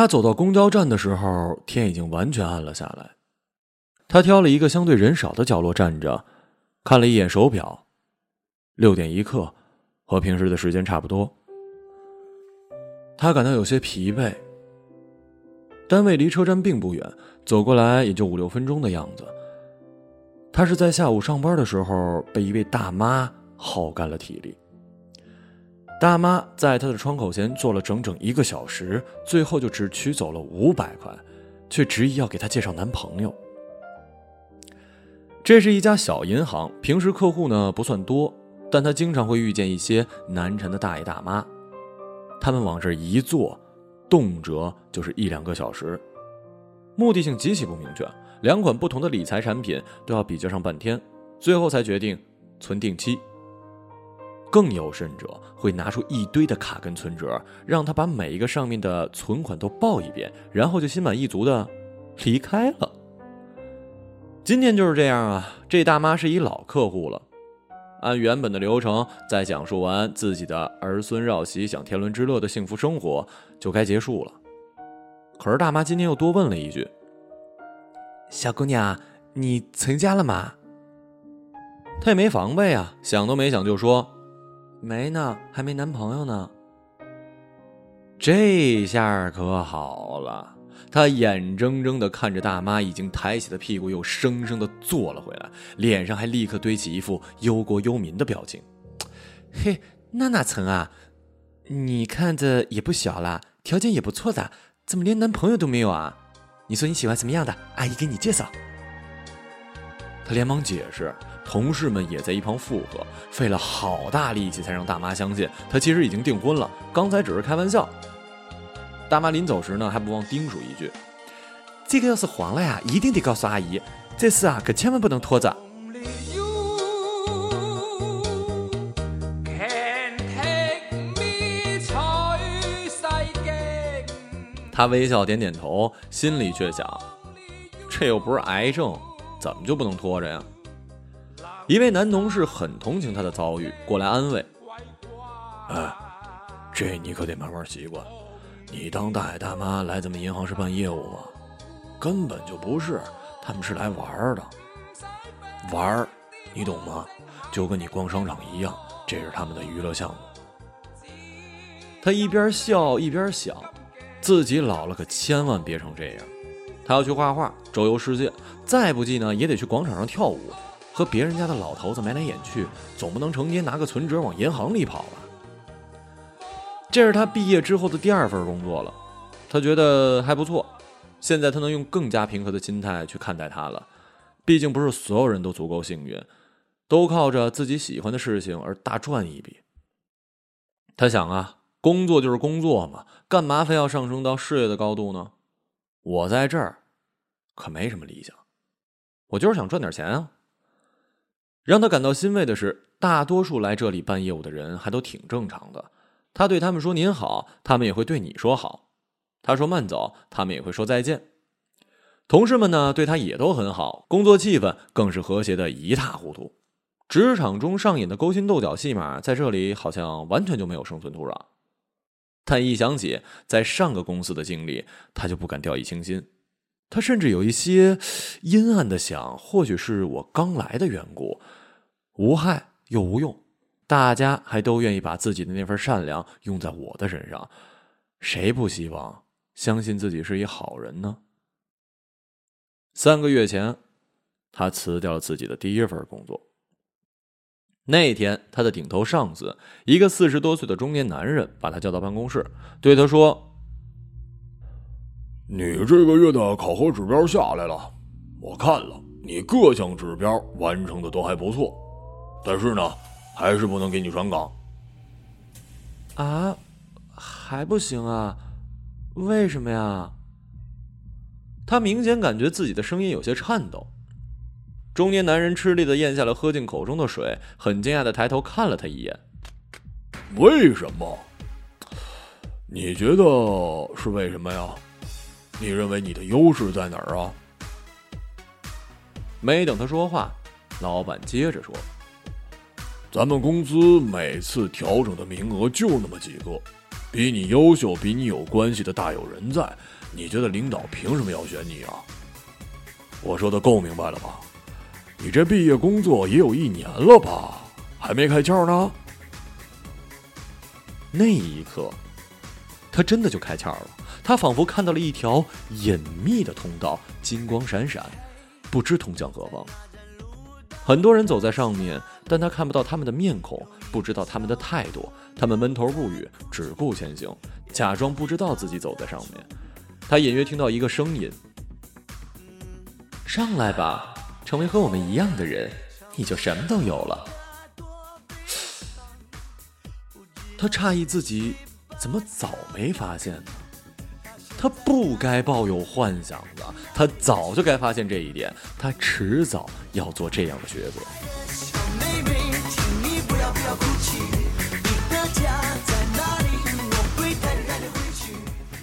他走到公交站的时候，天已经完全暗了下来。他挑了一个相对人少的角落站着，看了一眼手表，六点一刻，和平时的时间差不多。他感到有些疲惫。单位离车站并不远，走过来也就五六分钟的样子。他是在下午上班的时候被一位大妈耗干了体力。大妈在他的窗口前坐了整整一个小时，最后就只取走了五百块，却执意要给他介绍男朋友。这是一家小银行，平时客户呢不算多，但他经常会遇见一些难缠的大爷大妈，他们往这一坐，动辄就是一两个小时，目的性极其不明确，两款不同的理财产品都要比较上半天，最后才决定存定期。更有甚者，会拿出一堆的卡跟存折，让他把每一个上面的存款都报一遍，然后就心满意足的离开了。今天就是这样啊！这大妈是一老客户了，按原本的流程，在讲述完自己的儿孙绕膝、享天伦之乐的幸福生活，就该结束了。可是大妈今天又多问了一句：“小姑娘，你成家了吗？”她也没防备啊，想都没想就说：“没呢，还没男朋友呢。”这下可好了。他眼睁睁地看着大妈已经抬起的屁股又生生的坐了回来，脸上还立刻堆起一副忧国忧民的表情。嘿，那哪成啊？你看着也不小了，条件也不错的，怎么连男朋友都没有啊？你说你喜欢什么样的？阿姨给你介绍。他连忙解释，同事们也在一旁附和，费了好大力气才让大妈相信他其实已经订婚了，刚才只是开玩笑。大妈临走时呢，还不忘叮嘱一句：“这个要是黄了呀，一定得告诉阿姨。这事啊，可千万不能拖着。”他微笑点点头，心里却想：这又不是癌症，怎么就不能拖着呀？一位男同事很同情他的遭遇，过来安慰：“哎，这你可得慢慢习惯。”你当大爷大妈来咱们银行是办业务吗？根本就不是，他们是来玩的。玩儿你懂吗？就跟你逛商场一样，这是他们的娱乐项目。他一边笑一边想，自己老了可千万别成这样。他要去画画，周游世界，再不济呢也得去广场上跳舞，和别人家的老头子眉来眼去，总不能成天拿个存折往银行里跑吧。这是他毕业之后的第二份工作了，他觉得还不错。现在他能用更加平和的心态去看待他了。毕竟不是所有人都足够幸运，都靠着自己喜欢的事情而大赚一笔。他想啊，工作就是工作嘛，干嘛非要上升到事业的高度呢？我在这儿可没什么理想，我就是想赚点钱啊。让他感到欣慰的是，大多数来这里办业务的人还都挺正常的。他对他们说：“您好。”他们也会对你说好。他说：“慢走。”他们也会说再见。同事们呢，对他也都很好，工作气氛更是和谐的一塌糊涂。职场中上演的勾心斗角戏码，在这里好像完全就没有生存土壤。但一想起在上个公司的经历，他就不敢掉以轻心。他甚至有一些阴暗的想：或许是我刚来的缘故，无害又无用。大家还都愿意把自己的那份善良用在我的身上，谁不希望相信自己是一好人呢？三个月前，他辞掉了自己的第一份工作。那天，他的顶头上司，一个四十多岁的中年男人，把他叫到办公室，对他说：“你这个月的考核指标下来了，我看了，你各项指标完成的都还不错，但是呢。”还是不能给你转岗。啊，还不行啊？为什么呀？他明显感觉自己的声音有些颤抖。中年男人吃力的咽下了喝进口中的水，很惊讶的抬头看了他一眼。为什么？你觉得是为什么呀？你认为你的优势在哪儿啊？没等他说话，老板接着说。咱们公司每次调整的名额就那么几个，比你优秀、比你有关系的大有人在，你觉得领导凭什么要选你啊？我说的够明白了吧？你这毕业工作也有一年了吧？还没开窍呢？那一刻，他真的就开窍了。他仿佛看到了一条隐秘的通道，金光闪闪，不知通向何方。很多人走在上面，但他看不到他们的面孔，不知道他们的态度。他们闷头不语，只顾前行，假装不知道自己走在上面。他隐约听到一个声音：“上来吧，成为和我们一样的人，你就什么都有了。”他诧异自己怎么早没发现呢？他不该抱有幻想的，他早就该发现这一点，他迟早要做这样的抉择。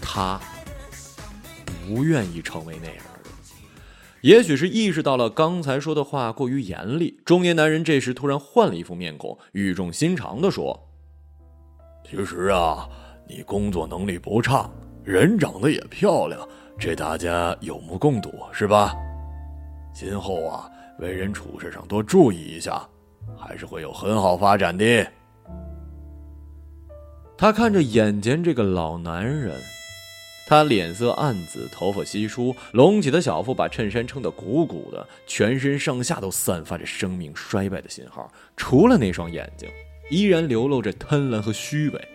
他不愿意成为那样的人，也许是意识到了刚才说的话过于严厉，中年男人这时突然换了一副面孔，语重心长的说：“其实啊，你工作能力不差。”人长得也漂亮，这大家有目共睹，是吧？今后啊，为人处事上多注意一下，还是会有很好发展的。他看着眼前这个老男人，他脸色暗紫，头发稀疏，隆起的小腹把衬衫撑得鼓鼓的，全身上下都散发着生命衰败的信号，除了那双眼睛，依然流露着贪婪和虚伪。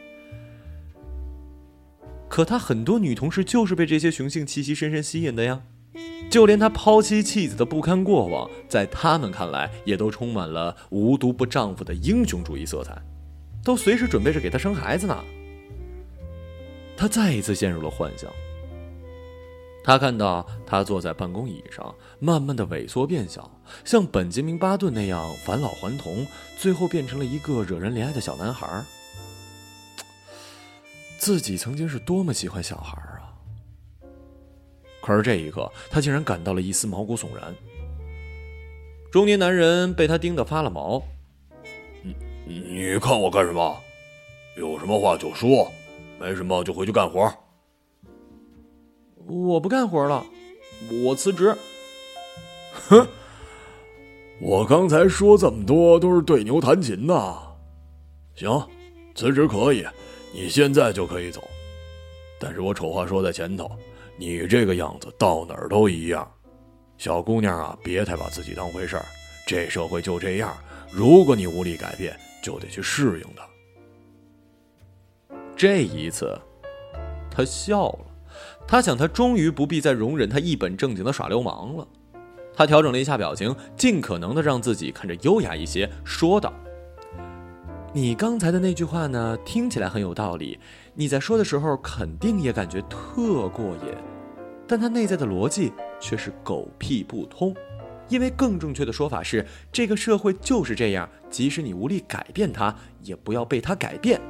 可他很多女同事就是被这些雄性气息深深吸引的呀，就连他抛妻弃子的不堪过往，在他们看来也都充满了无毒不丈夫的英雄主义色彩，都随时准备着给他生孩子呢。他再一次陷入了幻想。他看到他坐在办公椅上，慢慢的萎缩变小，像本杰明巴顿那样返老还童，最后变成了一个惹人怜爱的小男孩。自己曾经是多么喜欢小孩！可是这一刻，他竟然感到了一丝毛骨悚然。中年男人被他盯得发了毛。你你看我干什么？有什么话就说，没什么就回去干活。我不干活了，我辞职。哼！我刚才说这么多都是对牛弹琴呐。行，辞职可以。你现在就可以走，但是我丑话说在前头，你这个样子到哪儿都一样。小姑娘啊，别太把自己当回事儿，这社会就这样。如果你无力改变，就得去适应它。这一次，他笑了，他想，他终于不必再容忍他一本正经的耍流氓了。他调整了一下表情，尽可能的让自己看着优雅一些，说道。你刚才的那句话呢，听起来很有道理。你在说的时候，肯定也感觉特过瘾，但它内在的逻辑却是狗屁不通。因为更正确的说法是，这个社会就是这样，即使你无力改变它，也不要被它改变。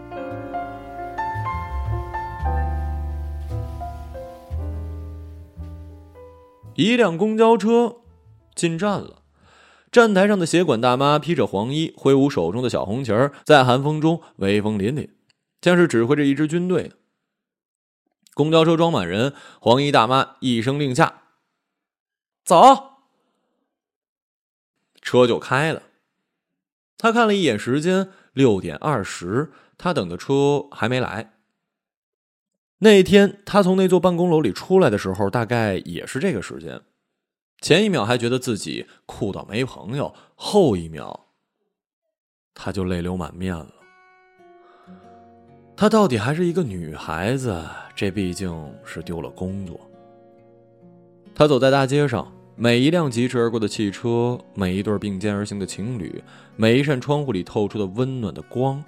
一辆公交车进站了。站台上的协管大妈披着黄衣，挥舞手中的小红旗儿，在寒风中威风凛凛，像是指挥着一支军队。公交车装满人，黄衣大妈一声令下，走，车就开了。他看了一眼时间，六点二十，他等的车还没来。那天他从那座办公楼里出来的时候，大概也是这个时间。前一秒还觉得自己酷到没朋友，后一秒他就泪流满面了。她到底还是一个女孩子，这毕竟是丢了工作。她走在大街上，每一辆疾驰而过的汽车，每一对并肩而行的情侣，每一扇窗户里透出的温暖的光，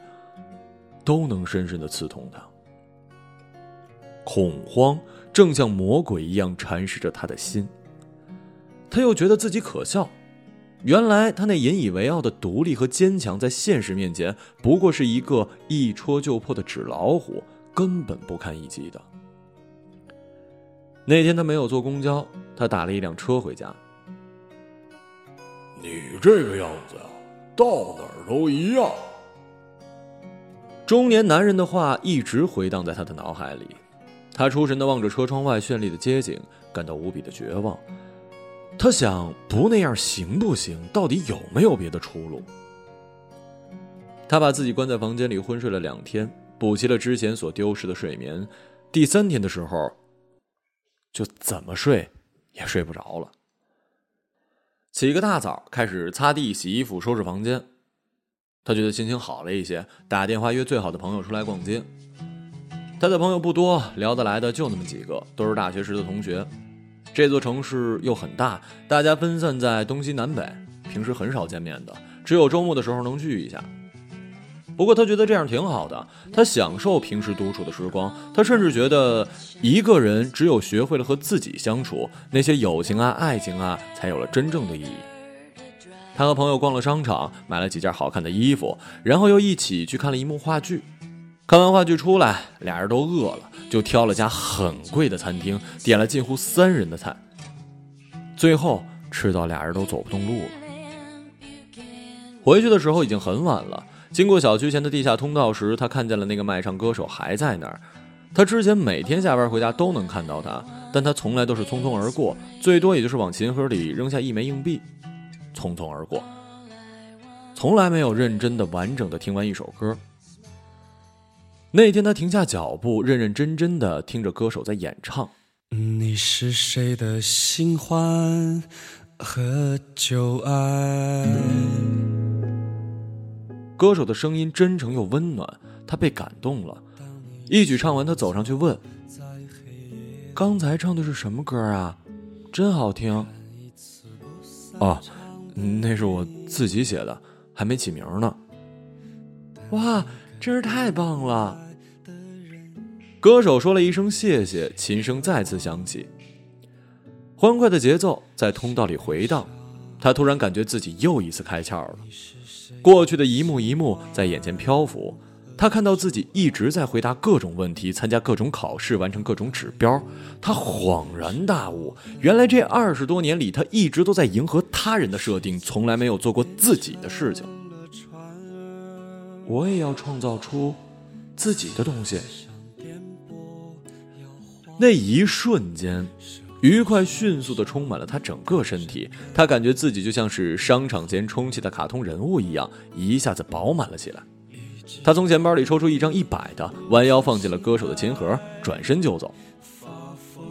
都能深深的刺痛她。恐慌正像魔鬼一样缠噬着他的心。他又觉得自己可笑，原来他那引以为傲的独立和坚强，在现实面前不过是一个一戳就破的纸老虎，根本不堪一击的。那天他没有坐公交，他打了一辆车回家。你这个样子呀，到哪儿都一样。中年男人的话一直回荡在他的脑海里，他出神的望着车窗外绚丽的街景，感到无比的绝望。他想，不那样行不行？到底有没有别的出路？他把自己关在房间里昏睡了两天，补齐了之前所丢失的睡眠。第三天的时候，就怎么睡也睡不着了。起个大早，开始擦地、洗衣服、收拾房间。他觉得心情好了一些，打电话约最好的朋友出来逛街。他的朋友不多，聊得来的就那么几个，都是大学时的同学。这座城市又很大，大家分散在东西南北，平时很少见面的，只有周末的时候能聚一下。不过他觉得这样挺好的，他享受平时独处的时光。他甚至觉得，一个人只有学会了和自己相处，那些友情啊、爱情啊，才有了真正的意义。他和朋友逛了商场，买了几件好看的衣服，然后又一起去看了一幕话剧。看完话剧出来，俩人都饿了，就挑了家很贵的餐厅，点了近乎三人的菜。最后吃到俩人都走不动路了。回去的时候已经很晚了。经过小区前的地下通道时，他看见了那个卖唱歌手还在那儿。他之前每天下班回家都能看到他，但他从来都是匆匆而过，最多也就是往琴盒里扔下一枚硬币，匆匆而过，从来没有认真的、完整的听完一首歌。那天他停下脚步，认认真真的听着歌手在演唱。你是谁的新欢和旧爱？歌手的声音真诚又温暖，他被感动了。一曲唱完，他走上去问：“刚才唱的是什么歌啊？真好听。”“哦，那是我自己写的，还没起名呢。”“哇，真是太棒了！”歌手说了一声谢谢，琴声再次响起，欢快的节奏在通道里回荡。他突然感觉自己又一次开窍了。过去的一幕一幕在眼前漂浮，他看到自己一直在回答各种问题，参加各种考试，完成各种指标。他恍然大悟，原来这二十多年里，他一直都在迎合他人的设定，从来没有做过自己的事情。我也要创造出自己的东西。那一瞬间。愉快迅速的充满了他整个身体，他感觉自己就像是商场间充气的卡通人物一样，一下子饱满了起来。他从钱包里抽出一张一百的，弯腰放进了歌手的琴盒，转身就走。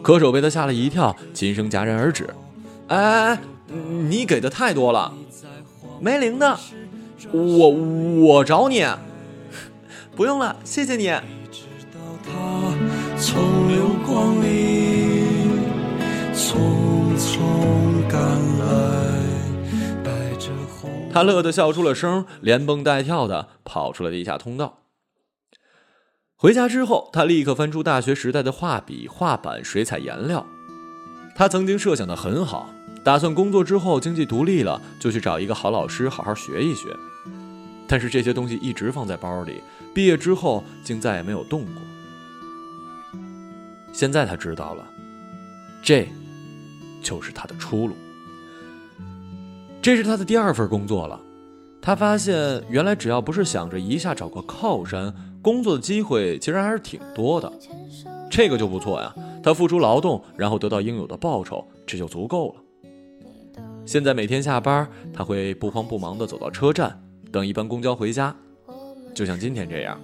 歌手被他吓了一跳，琴声戛然而止。哎哎哎，你给的太多了，没零的，我我找你，不用了，谢谢你。匆匆赶来，他乐得笑出了声，连蹦带跳的跑出了地下通道。回家之后，他立刻翻出大学时代的画笔、画板、水彩颜料。他曾经设想的很好，打算工作之后经济独立了，就去找一个好老师好好学一学。但是这些东西一直放在包里，毕业之后竟再也没有动过。现在他知道了，这。就是他的出路。这是他的第二份工作了。他发现，原来只要不是想着一下找个靠山，工作的机会其实还是挺多的。这个就不错呀。他付出劳动，然后得到应有的报酬，这就足够了。现在每天下班，他会不慌不忙地走到车站，等一班公交回家，就像今天这样。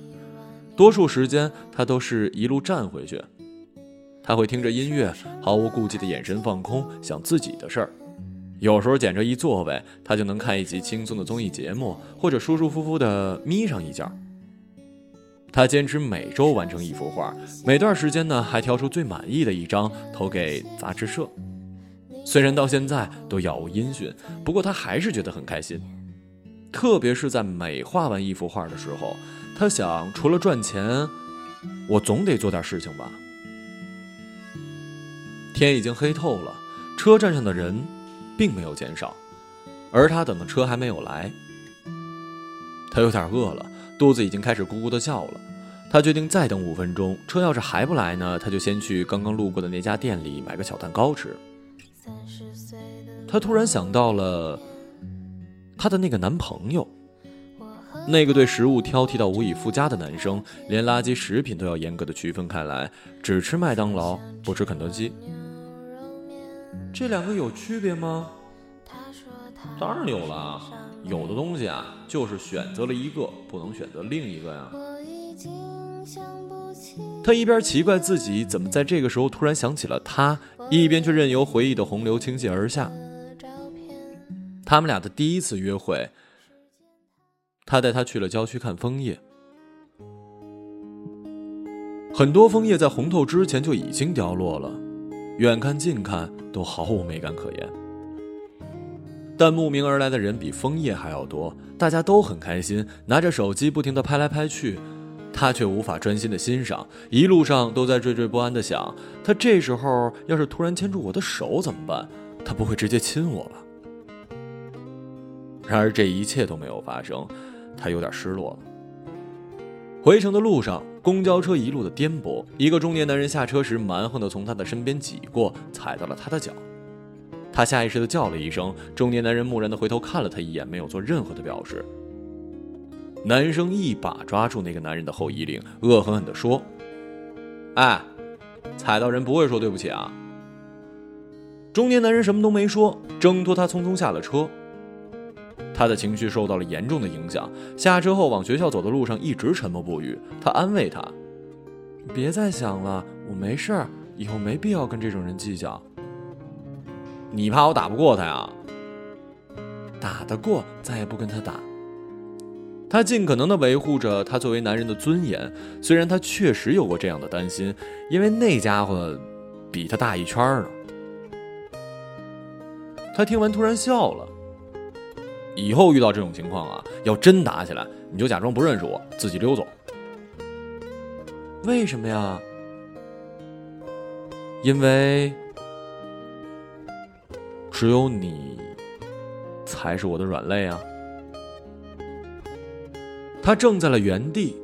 多数时间，他都是一路站回去。他会听着音乐，毫无顾忌的眼神放空，想自己的事儿。有时候捡着一座位，他就能看一集轻松的综艺节目，或者舒舒服服的眯上一觉。他坚持每周完成一幅画，每段时间呢还挑出最满意的一张投给杂志社。虽然到现在都杳无音讯，不过他还是觉得很开心。特别是在每画完一幅画的时候，他想，除了赚钱，我总得做点事情吧。天已经黑透了，车站上的人并没有减少，而他等的车还没有来。他有点饿了，肚子已经开始咕咕的叫了。他决定再等五分钟，车要是还不来呢，他就先去刚刚路过的那家店里买个小蛋糕吃。他突然想到了他的那个男朋友，那个对食物挑剔到无以复加的男生，连垃圾食品都要严格的区分开来，只吃麦当劳，不吃肯德基。这两个有区别吗？当然有了，有的东西啊，就是选择了一个，不能选择另一个呀。他一边奇怪自己怎么在这个时候突然想起了他，一边却任由回忆的洪流倾泻而下。他们俩的第一次约会。他带她去了郊区看枫叶，很多枫叶在红透之前就已经凋落了，远看近看都毫无美感可言。但慕名而来的人比枫叶还要多，大家都很开心，拿着手机不停的拍来拍去，他却无法专心的欣赏，一路上都在惴惴不安的想：他这时候要是突然牵住我的手怎么办？他不会直接亲我吧？然而这一切都没有发生。他有点失落了。回程的路上，公交车一路的颠簸，一个中年男人下车时蛮横的从他的身边挤过，踩到了他的脚。他下意识的叫了一声，中年男人木然的回头看了他一眼，没有做任何的表示。男生一把抓住那个男人的后衣领，恶狠狠地说：“哎，踩到人不会说对不起啊？”中年男人什么都没说，挣脱他，匆匆下了车。他的情绪受到了严重的影响，下车后往学校走的路上一直沉默不语。他安慰他：“别再想了，我没事儿，以后没必要跟这种人计较。”你怕我打不过他呀？打得过，再也不跟他打。他尽可能的维护着他作为男人的尊严，虽然他确实有过这样的担心，因为那家伙比他大一圈呢。他听完突然笑了。以后遇到这种情况啊，要真打起来，你就假装不认识我，自己溜走。为什么呀？因为只有你才是我的软肋啊！他怔在了原地，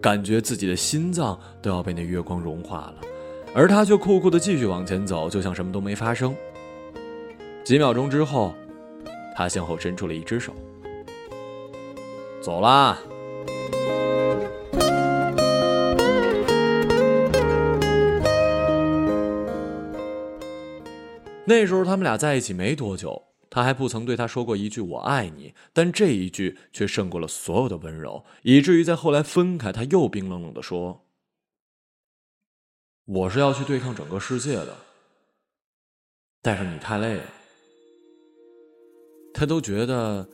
感觉自己的心脏都要被那月光融化了，而他却酷酷的继续往前走，就像什么都没发生。几秒钟之后。他向后伸出了一只手，走啦。那时候他们俩在一起没多久，他还不曾对她说过一句“我爱你”，但这一句却胜过了所有的温柔，以至于在后来分开，他又冰冷冷的说：“我是要去对抗整个世界的，但是你太累了。”他都觉得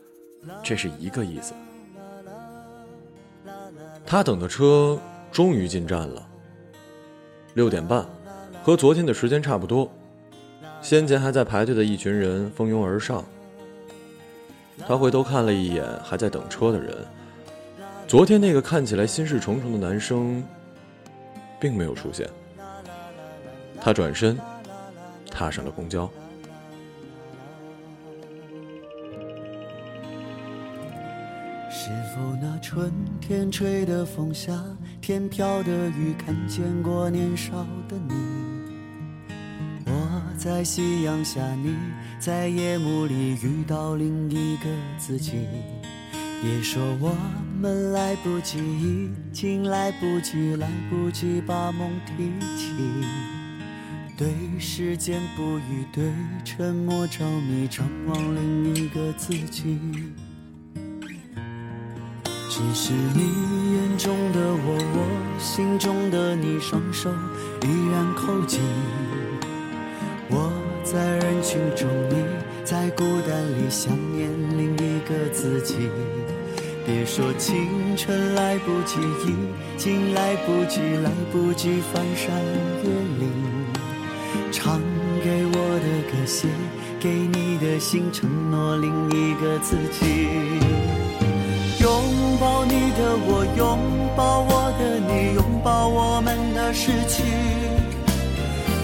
这是一个意思。他等的车终于进站了，六点半，和昨天的时间差不多。先前还在排队的一群人蜂拥而上。他回头看了一眼还在等车的人，昨天那个看起来心事重重的男生并没有出现。他转身，踏上了公交。否那春天吹的风，夏天飘的雨，看见过年少的你？我在夕阳下，你在夜幕里遇到另一个自己。别说我们来不及，已经来不及，来不及把梦提起。对时间不语，对沉默着迷，张望另一个自己。只是你眼中的我，我心中的你，双手依然扣紧。我在人群中，你在孤单里想念另一个自己。别说青春来不及，已经来不及，来不及翻山越岭。唱给我的歌，写给你的信，承诺另一个自己。拥抱你的我，拥抱我的你，拥抱我们的失去。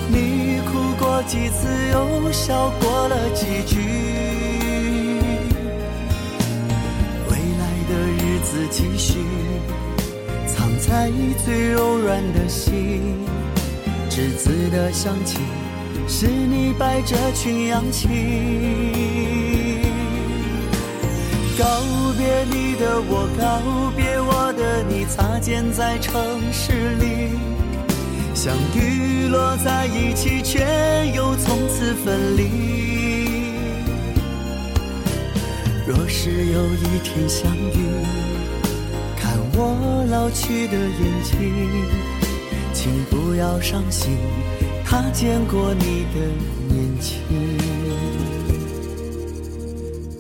你哭过几次，又笑过了几句。未来的日子继续，藏在最柔软的心。栀子的香气，是你摆着群羊起。告别你的我，告别我的你，擦肩在城市里，相遇落在一起，却又从此分离。若是有一天相遇，看我老去的眼睛，请不要伤心，他见过你的年轻。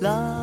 啦。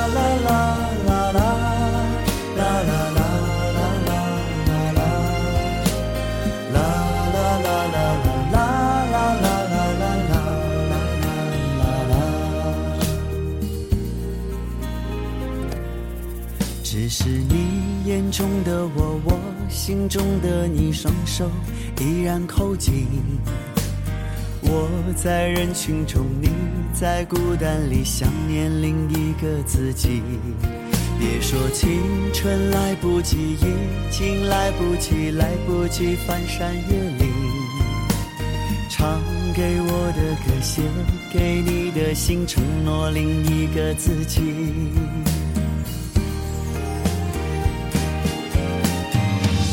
眼中的我，我心中的你，双手依然扣紧。我在人群中，你在孤单里想念另一个自己。别说青春来不及，已经来不及，来不及翻山越岭。唱给我的歌，写给你的信，承诺另一个自己。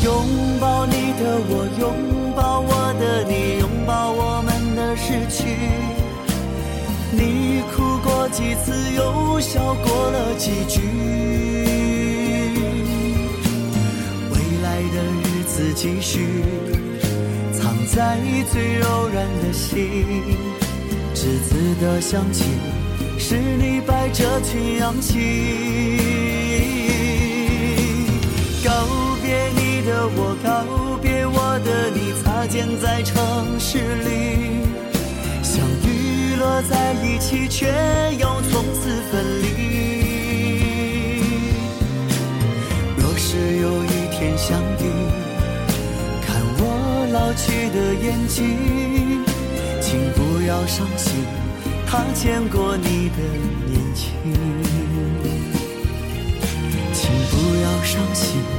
拥抱你的我，拥抱我的你，拥抱我们的失去。你哭过几次，又笑过了几句。未来的日子继续，藏在最柔软的心。栀子的香气，是你摆着群羊的。我告别我的你，擦肩在城市里，相遇落在一起，却又从此分离。若是有一天相遇，看我老去的眼睛，请不要伤心，他见过你的年轻，请不要伤心。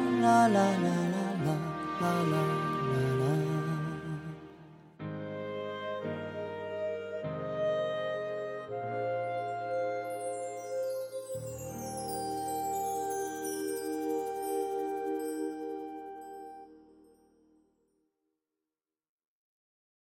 啦啦啦啦啦啦啦。